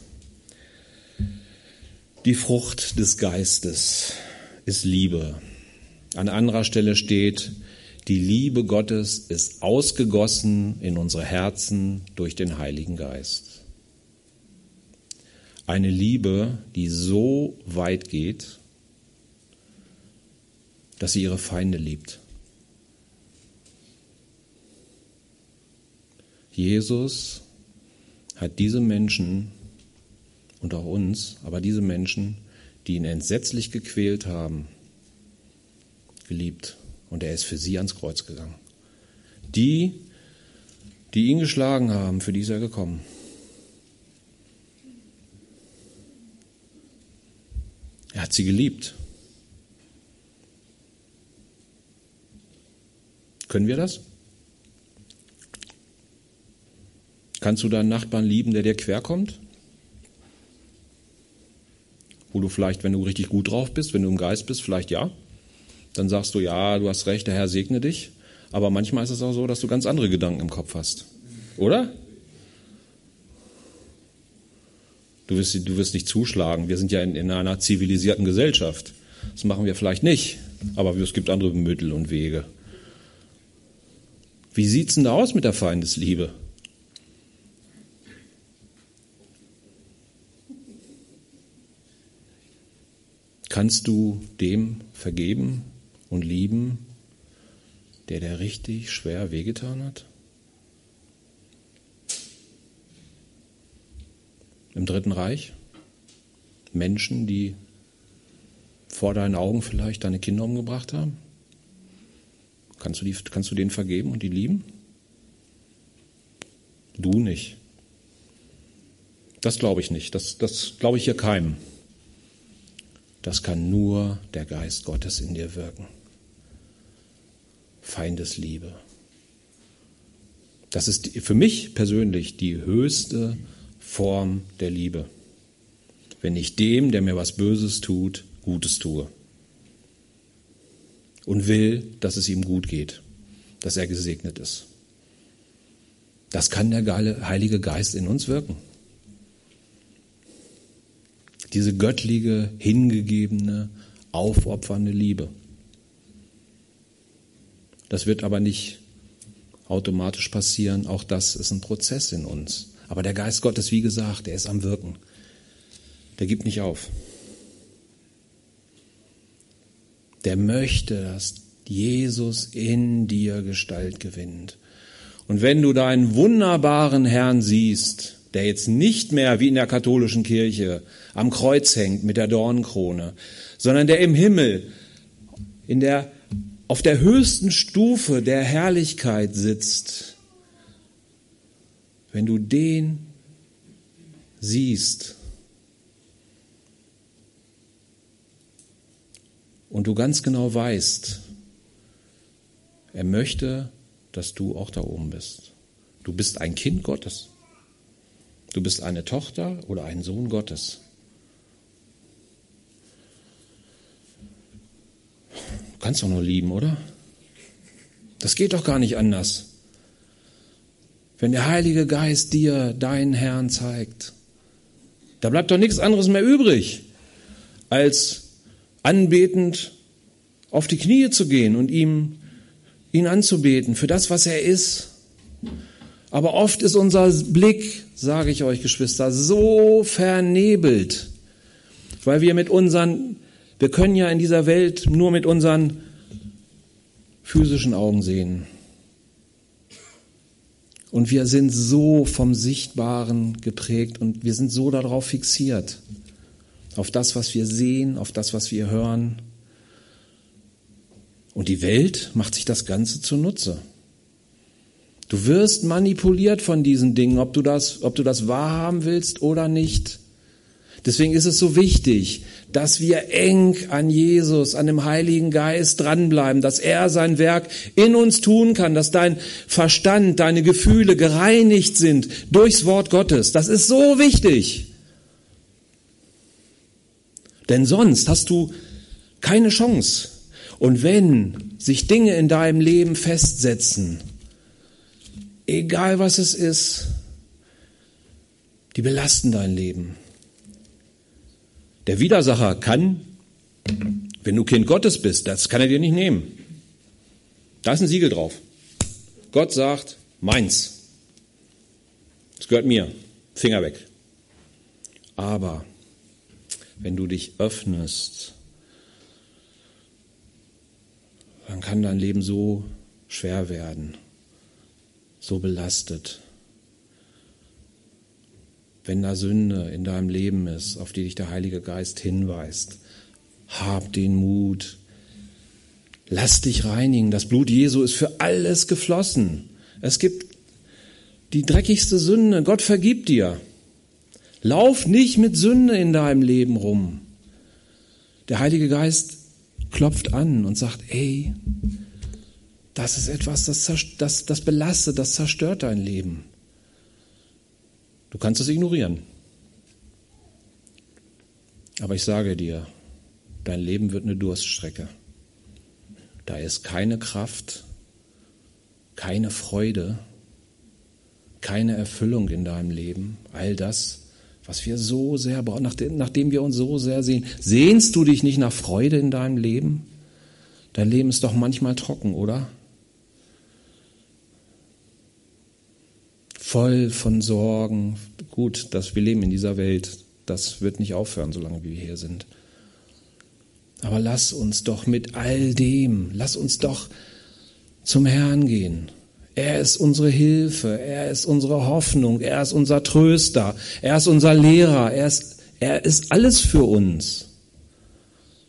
Die Frucht des Geistes ist Liebe. An anderer Stelle steht, die Liebe Gottes ist ausgegossen in unsere Herzen durch den Heiligen Geist. Eine Liebe, die so weit geht, dass sie ihre Feinde liebt. Jesus hat diese Menschen und auch uns, aber diese Menschen, die ihn entsetzlich gequält haben, geliebt. Und er ist für sie ans Kreuz gegangen. Die, die ihn geschlagen haben, für die ist er gekommen. Er hat sie geliebt. Können wir das? Kannst du deinen Nachbarn lieben, der dir querkommt? wo du vielleicht, wenn du richtig gut drauf bist, wenn du im Geist bist, vielleicht ja. Dann sagst du, ja, du hast recht, der Herr segne dich. Aber manchmal ist es auch so, dass du ganz andere Gedanken im Kopf hast. Oder? Du wirst, du wirst nicht zuschlagen. Wir sind ja in, in einer zivilisierten Gesellschaft. Das machen wir vielleicht nicht. Aber es gibt andere Mittel und Wege. Wie sieht's denn da aus mit der Feindesliebe? Kannst du dem vergeben und lieben, der dir richtig schwer wehgetan hat? Im Dritten Reich? Menschen, die vor deinen Augen vielleicht deine Kinder umgebracht haben? Kannst du, die, kannst du denen vergeben und die lieben? Du nicht. Das glaube ich nicht. Das, das glaube ich hier keinem. Das kann nur der Geist Gottes in dir wirken. Feindesliebe. Das ist für mich persönlich die höchste Form der Liebe. wenn ich dem, der mir was Böses tut, Gutes tue. Und will, dass es ihm gut geht, dass er gesegnet ist. Das kann der Heilige Geist in uns wirken. Diese göttliche, hingegebene, aufopfernde Liebe. Das wird aber nicht automatisch passieren. Auch das ist ein Prozess in uns. Aber der Geist Gottes, wie gesagt, der ist am Wirken. Der gibt nicht auf. Der möchte, dass Jesus in dir Gestalt gewinnt. Und wenn du deinen wunderbaren Herrn siehst, der jetzt nicht mehr wie in der katholischen Kirche am Kreuz hängt mit der Dornkrone, sondern der im Himmel in der, auf der höchsten Stufe der Herrlichkeit sitzt, wenn du den siehst und du ganz genau weißt, er möchte, dass du auch da oben bist. Du bist ein Kind Gottes. Du bist eine Tochter oder ein Sohn Gottes. Du kannst doch nur lieben, oder? Das geht doch gar nicht anders. Wenn der Heilige Geist dir deinen Herrn zeigt, da bleibt doch nichts anderes mehr übrig, als anbetend auf die Knie zu gehen und ihm ihn anzubeten für das, was er ist. Aber oft ist unser Blick, sage ich euch Geschwister, so vernebelt, weil wir mit unseren, wir können ja in dieser Welt nur mit unseren physischen Augen sehen. Und wir sind so vom Sichtbaren geprägt und wir sind so darauf fixiert, auf das, was wir sehen, auf das, was wir hören. Und die Welt macht sich das Ganze zunutze. Du wirst manipuliert von diesen Dingen, ob du das, ob du das wahrhaben willst oder nicht. Deswegen ist es so wichtig, dass wir eng an Jesus, an dem Heiligen Geist dranbleiben, dass er sein Werk in uns tun kann, dass dein Verstand, deine Gefühle gereinigt sind durchs Wort Gottes. Das ist so wichtig. Denn sonst hast du keine Chance. Und wenn sich Dinge in deinem Leben festsetzen, egal was es ist, die belasten dein Leben. Der Widersacher kann, wenn du Kind Gottes bist, das kann er dir nicht nehmen. Da ist ein Siegel drauf. Gott sagt, meins. Es gehört mir. Finger weg. Aber wenn du dich öffnest dann kann dein Leben so schwer werden, so belastet. Wenn da Sünde in deinem Leben ist, auf die dich der Heilige Geist hinweist, hab den Mut. Lass dich reinigen. Das Blut Jesu ist für alles geflossen. Es gibt die dreckigste Sünde. Gott vergibt dir. Lauf nicht mit Sünde in deinem Leben rum. Der Heilige Geist klopft an und sagt, ey, das ist etwas, das, das, das belastet, das zerstört dein Leben. Du kannst es ignorieren. Aber ich sage dir, dein Leben wird eine Durststrecke. Da ist keine Kraft, keine Freude, keine Erfüllung in deinem Leben. All das was wir so sehr brauchen, nachdem, nachdem wir uns so sehr sehen. Sehnst du dich nicht nach Freude in deinem Leben? Dein Leben ist doch manchmal trocken, oder? Voll von Sorgen. Gut, dass wir leben in dieser Welt, das wird nicht aufhören, solange wir hier sind. Aber lass uns doch mit all dem, lass uns doch zum Herrn gehen er ist unsere Hilfe, er ist unsere Hoffnung, er ist unser Tröster, er ist unser Lehrer, er ist, er ist alles für uns.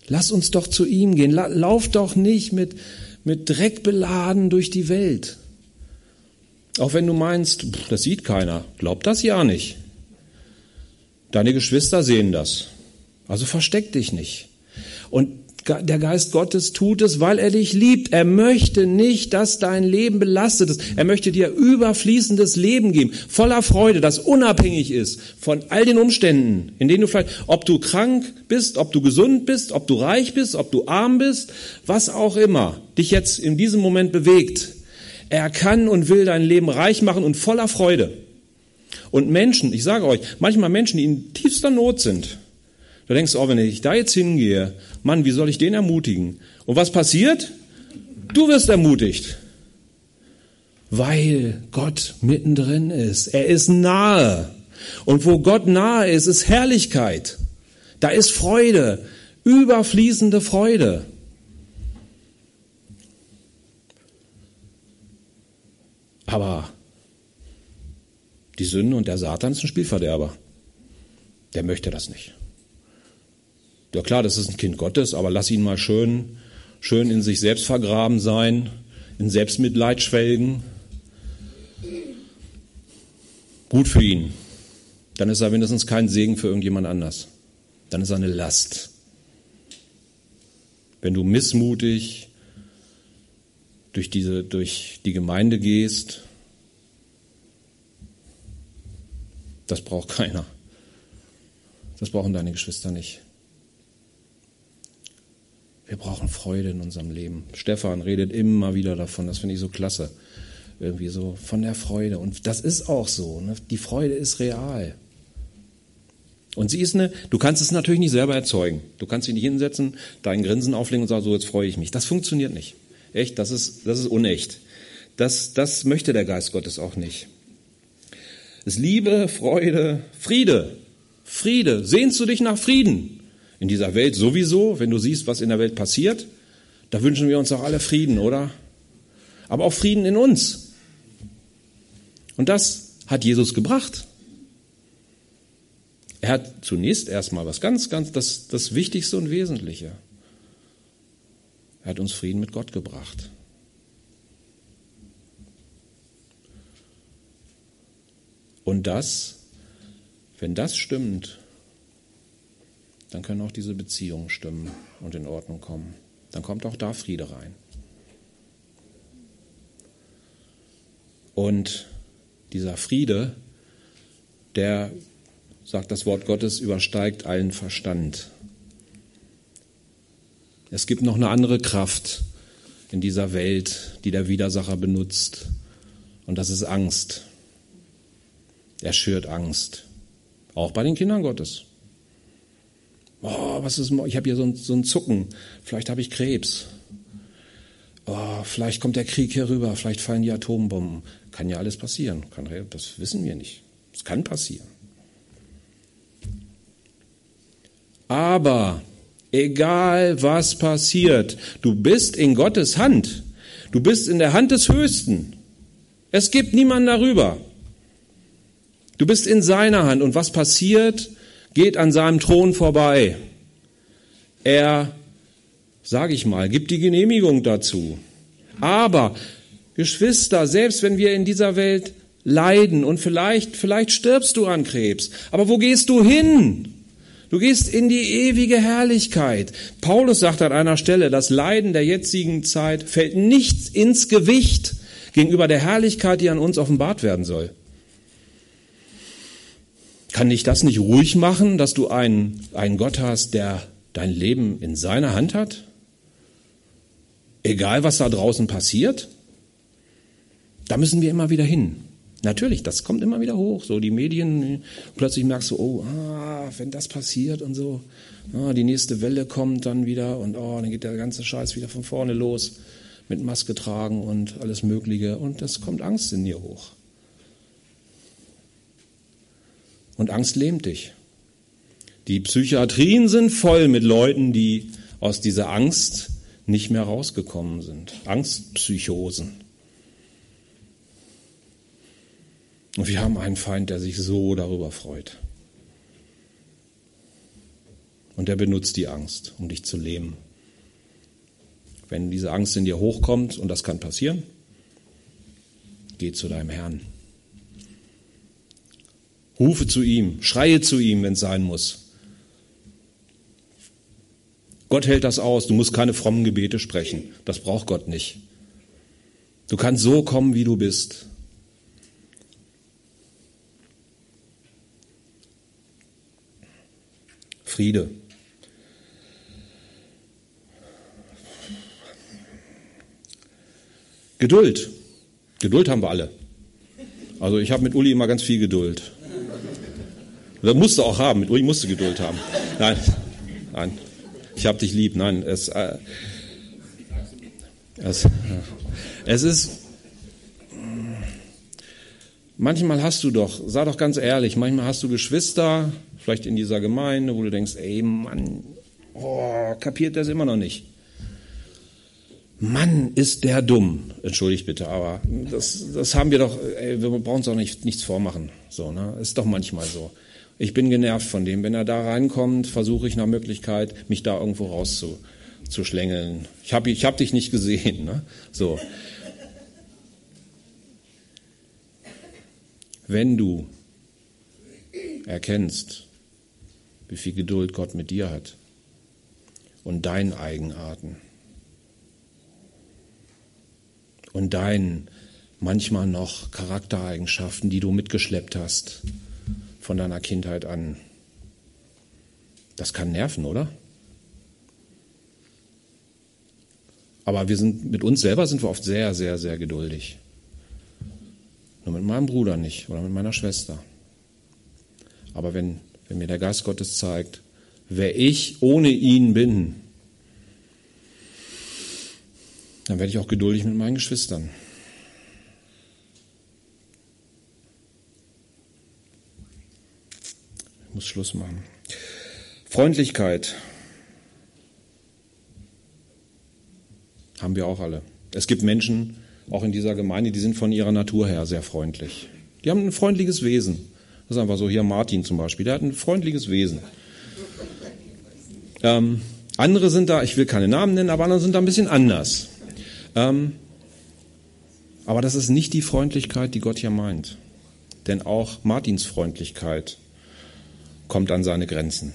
Lass uns doch zu ihm gehen. Lauf doch nicht mit, mit Dreck beladen durch die Welt. Auch wenn du meinst, das sieht keiner. Glaub das ja nicht. Deine Geschwister sehen das. Also versteck dich nicht. Und Der Geist Gottes tut es, weil er dich liebt. Er möchte nicht, dass dein Leben belastet ist. Er möchte dir überfließendes Leben geben, voller Freude, das unabhängig ist von all den Umständen, in denen du vielleicht, ob du krank bist, ob du gesund bist, ob du reich bist, ob du arm bist, was auch immer dich jetzt in diesem Moment bewegt. Er kann und will dein Leben reich machen und voller Freude. Und Menschen, ich sage euch, manchmal Menschen, die in tiefster Not sind, da denkst du, oh, wenn ich da jetzt hingehe, Mann, wie soll ich den ermutigen? Und was passiert? Du wirst ermutigt. Weil Gott mittendrin ist. Er ist nahe. Und wo Gott nahe ist, ist Herrlichkeit. Da ist Freude, überfließende Freude. Aber die Sünde und der Satan ist ein Spielverderber. Der möchte das nicht. Ja klar, das ist ein Kind Gottes, aber lass ihn mal schön, schön in sich selbst vergraben sein, in Selbstmitleid schwelgen. Gut für ihn. Dann ist er mindestens kein Segen für irgendjemand anders. Dann ist er eine Last. Wenn du missmutig durch, diese, durch die Gemeinde gehst, das braucht keiner. Das brauchen deine Geschwister nicht. Wir brauchen Freude in unserem Leben. Stefan redet immer wieder davon, das finde ich so klasse. Irgendwie so von der Freude. Und das ist auch so. Ne? Die Freude ist real. Und sie ist eine, du kannst es natürlich nicht selber erzeugen. Du kannst dich nicht hinsetzen, dein Grinsen auflegen und sagen, so jetzt freue ich mich. Das funktioniert nicht. Echt, das ist, das ist unecht. Das, das möchte der Geist Gottes auch nicht. Ist Liebe, Freude, Friede. Friede. Sehnst du dich nach Frieden? In dieser Welt sowieso, wenn du siehst, was in der Welt passiert, da wünschen wir uns auch alle Frieden, oder? Aber auch Frieden in uns. Und das hat Jesus gebracht. Er hat zunächst erstmal was ganz, ganz, das, das Wichtigste und Wesentliche. Er hat uns Frieden mit Gott gebracht. Und das, wenn das stimmt, dann können auch diese Beziehungen stimmen und in Ordnung kommen. Dann kommt auch da Friede rein. Und dieser Friede, der, sagt das Wort Gottes, übersteigt allen Verstand. Es gibt noch eine andere Kraft in dieser Welt, die der Widersacher benutzt. Und das ist Angst. Er schürt Angst. Auch bei den Kindern Gottes. Oh, was ist, ich habe hier so ein, so ein Zucken. Vielleicht habe ich Krebs. Oh, vielleicht kommt der Krieg hier rüber. Vielleicht fallen die Atombomben. Kann ja alles passieren. Kann, das wissen wir nicht. Es kann passieren. Aber egal was passiert, du bist in Gottes Hand. Du bist in der Hand des Höchsten. Es gibt niemanden darüber. Du bist in seiner Hand und was passiert, geht an seinem Thron vorbei. Er, sage ich mal, gibt die Genehmigung dazu. Aber, Geschwister, selbst wenn wir in dieser Welt leiden und vielleicht, vielleicht stirbst du an Krebs, aber wo gehst du hin? Du gehst in die ewige Herrlichkeit. Paulus sagt an einer Stelle, das Leiden der jetzigen Zeit fällt nichts ins Gewicht gegenüber der Herrlichkeit, die an uns offenbart werden soll. Kann dich das nicht ruhig machen, dass du einen, einen Gott hast, der dein Leben in seiner Hand hat? Egal, was da draußen passiert? Da müssen wir immer wieder hin. Natürlich, das kommt immer wieder hoch. So die Medien, plötzlich merkst du, oh, ah, wenn das passiert und so, ah, die nächste Welle kommt dann wieder und oh, dann geht der ganze Scheiß wieder von vorne los mit Maske tragen und alles Mögliche und das kommt Angst in dir hoch. Und Angst lähmt dich. Die Psychiatrien sind voll mit Leuten, die aus dieser Angst nicht mehr rausgekommen sind. Angstpsychosen. Und wir haben einen Feind, der sich so darüber freut. Und der benutzt die Angst, um dich zu lähmen. Wenn diese Angst in dir hochkommt, und das kann passieren, geh zu deinem Herrn. Rufe zu ihm, schreie zu ihm, wenn es sein muss. Gott hält das aus. Du musst keine frommen Gebete sprechen. Das braucht Gott nicht. Du kannst so kommen, wie du bist. Friede. Geduld. Geduld haben wir alle. Also ich habe mit Uli immer ganz viel Geduld. Das musste auch haben. Mit Uli musste Geduld haben. Nein, nein. Ich habe dich lieb. Nein, es, äh, es, es ist. Manchmal hast du doch, sei doch ganz ehrlich, manchmal hast du Geschwister, vielleicht in dieser Gemeinde, wo du denkst, ey Mann, oh, kapiert das immer noch nicht. Mann, ist der dumm. Entschuldigt bitte, aber das, das haben wir doch, ey, wir brauchen uns auch nicht, nichts vormachen. So, ne? Ist doch manchmal so. Ich bin genervt von dem. Wenn er da reinkommt, versuche ich nach Möglichkeit, mich da irgendwo rauszuschlängeln. Ich habe ich hab dich nicht gesehen. Ne? So. Wenn du erkennst, wie viel Geduld Gott mit dir hat und deinen Eigenarten, und deinen manchmal noch Charaktereigenschaften, die du mitgeschleppt hast von deiner Kindheit an. Das kann nerven, oder? Aber wir sind mit uns selber sind wir oft sehr, sehr, sehr geduldig. Nur mit meinem Bruder nicht oder mit meiner Schwester. Aber wenn, wenn mir der Geist Gottes zeigt, wer ich ohne ihn bin, dann werde ich auch geduldig mit meinen Geschwistern. Muss Schluss machen. Freundlichkeit haben wir auch alle. Es gibt Menschen, auch in dieser Gemeinde, die sind von ihrer Natur her sehr freundlich. Die haben ein freundliches Wesen. Das ist einfach so. Hier Martin zum Beispiel, der hat ein freundliches Wesen. Ähm, andere sind da, ich will keine Namen nennen, aber andere sind da ein bisschen anders. Ähm, aber das ist nicht die Freundlichkeit, die Gott hier meint. Denn auch Martins Freundlichkeit kommt an seine Grenzen.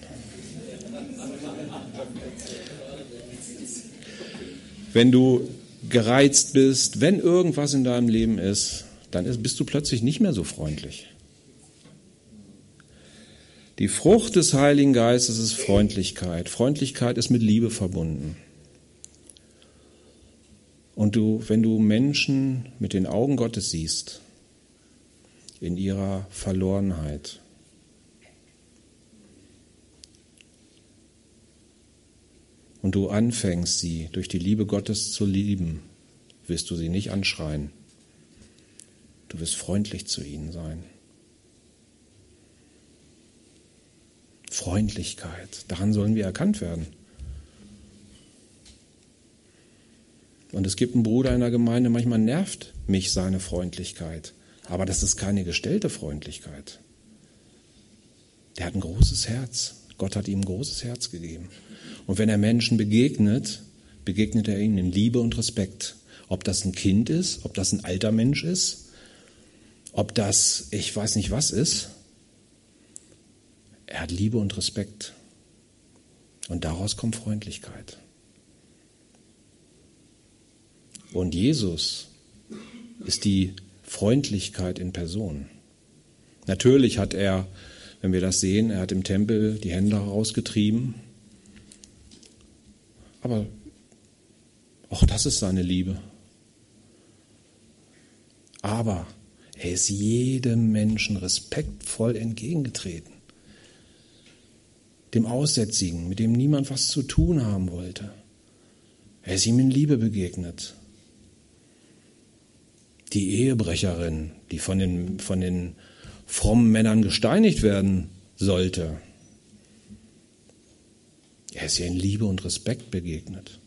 Wenn du gereizt bist, wenn irgendwas in deinem Leben ist, dann bist du plötzlich nicht mehr so freundlich. Die Frucht des Heiligen Geistes ist Freundlichkeit. Freundlichkeit ist mit Liebe verbunden. Und du, wenn du Menschen mit den Augen Gottes siehst, in ihrer Verlorenheit, und du anfängst, sie durch die Liebe Gottes zu lieben, wirst du sie nicht anschreien. Du wirst freundlich zu ihnen sein. Freundlichkeit, daran sollen wir erkannt werden. Und es gibt einen Bruder in der Gemeinde, manchmal nervt mich seine Freundlichkeit. Aber das ist keine gestellte Freundlichkeit. Der hat ein großes Herz. Gott hat ihm ein großes Herz gegeben. Und wenn er Menschen begegnet, begegnet er ihnen in Liebe und Respekt. Ob das ein Kind ist, ob das ein alter Mensch ist, ob das ich weiß nicht was ist. Er hat Liebe und Respekt. Und daraus kommt Freundlichkeit. Und Jesus ist die Freundlichkeit in Person. Natürlich hat er, wenn wir das sehen, er hat im Tempel die Hände herausgetrieben. Aber auch das ist seine Liebe. Aber er ist jedem Menschen respektvoll entgegengetreten. Dem Aussätzigen, mit dem niemand was zu tun haben wollte. Er ist ihm in Liebe begegnet die Ehebrecherin, die von den, von den frommen Männern gesteinigt werden sollte. Er ist ihr in Liebe und Respekt begegnet.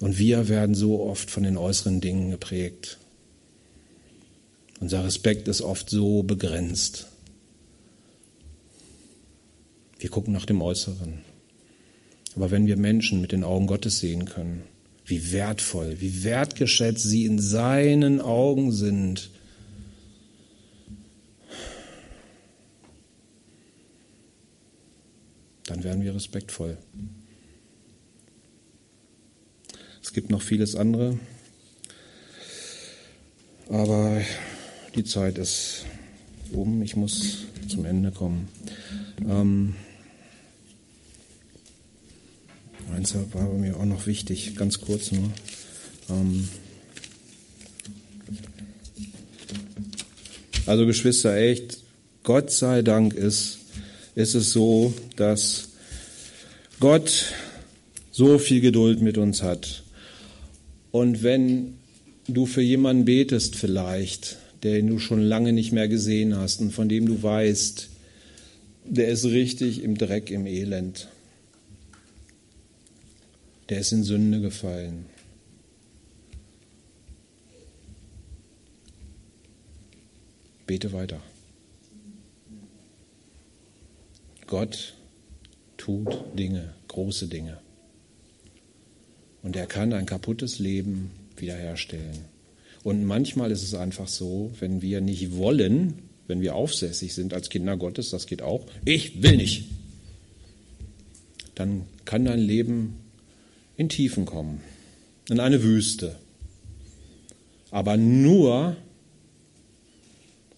Und wir werden so oft von den äußeren Dingen geprägt. Unser Respekt ist oft so begrenzt. Wir gucken nach dem Äußeren. Aber wenn wir Menschen mit den Augen Gottes sehen können, wie wertvoll, wie wertgeschätzt sie in seinen Augen sind. Dann werden wir respektvoll. Es gibt noch vieles andere, aber die Zeit ist um. Ich muss zum Ende kommen. Ähm, eins war mir auch noch wichtig, ganz kurz nur. Ähm, also Geschwister, echt, Gott sei Dank ist ist es so, dass Gott so viel Geduld mit uns hat. Und wenn du für jemanden betest vielleicht, den du schon lange nicht mehr gesehen hast und von dem du weißt, der ist richtig im Dreck, im Elend. Der ist in Sünde gefallen. Bete weiter. Gott tut Dinge, große Dinge. Und er kann ein kaputtes Leben wiederherstellen. Und manchmal ist es einfach so, wenn wir nicht wollen, wenn wir aufsässig sind als Kinder Gottes, das geht auch, ich will nicht, dann kann dein Leben in Tiefen kommen, in eine Wüste. Aber nur,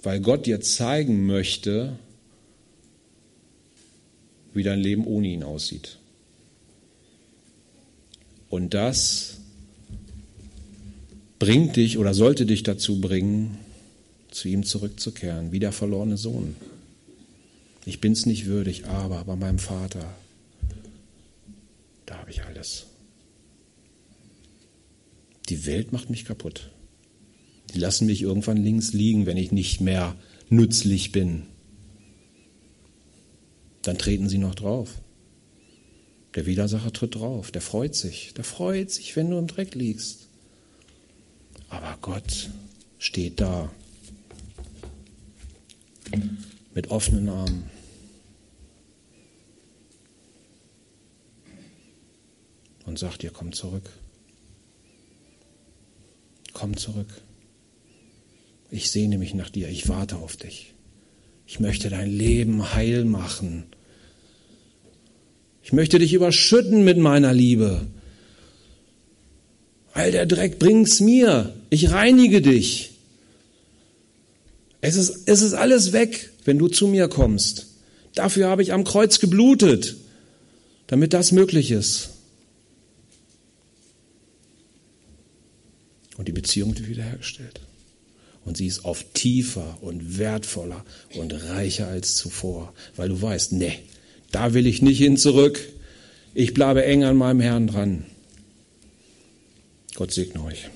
weil Gott dir zeigen möchte, wie dein Leben ohne ihn aussieht. Und das bringt dich oder sollte dich dazu bringen, zu ihm zurückzukehren, wie der verlorene Sohn. Ich bin es nicht würdig, aber bei meinem Vater, da habe ich alles. Die Welt macht mich kaputt. Die lassen mich irgendwann links liegen, wenn ich nicht mehr nützlich bin. Dann treten sie noch drauf. Der Widersacher tritt drauf, der freut sich, der freut sich, wenn du im Dreck liegst. Aber Gott steht da mit offenen Armen. Und sagt dir, komm zurück. Komm zurück. Ich sehne mich nach dir, ich warte auf dich. Ich möchte dein Leben heil machen. Ich möchte dich überschütten mit meiner Liebe. All der Dreck bring's mir. Ich reinige dich. Es ist, es ist alles weg, wenn du zu mir kommst. Dafür habe ich am Kreuz geblutet, damit das möglich ist. Und die Beziehung wird wiederhergestellt. Und sie ist oft tiefer und wertvoller und reicher als zuvor, weil du weißt, nee, da will ich nicht hin zurück. Ich bleibe eng an meinem Herrn dran. Gott segne euch.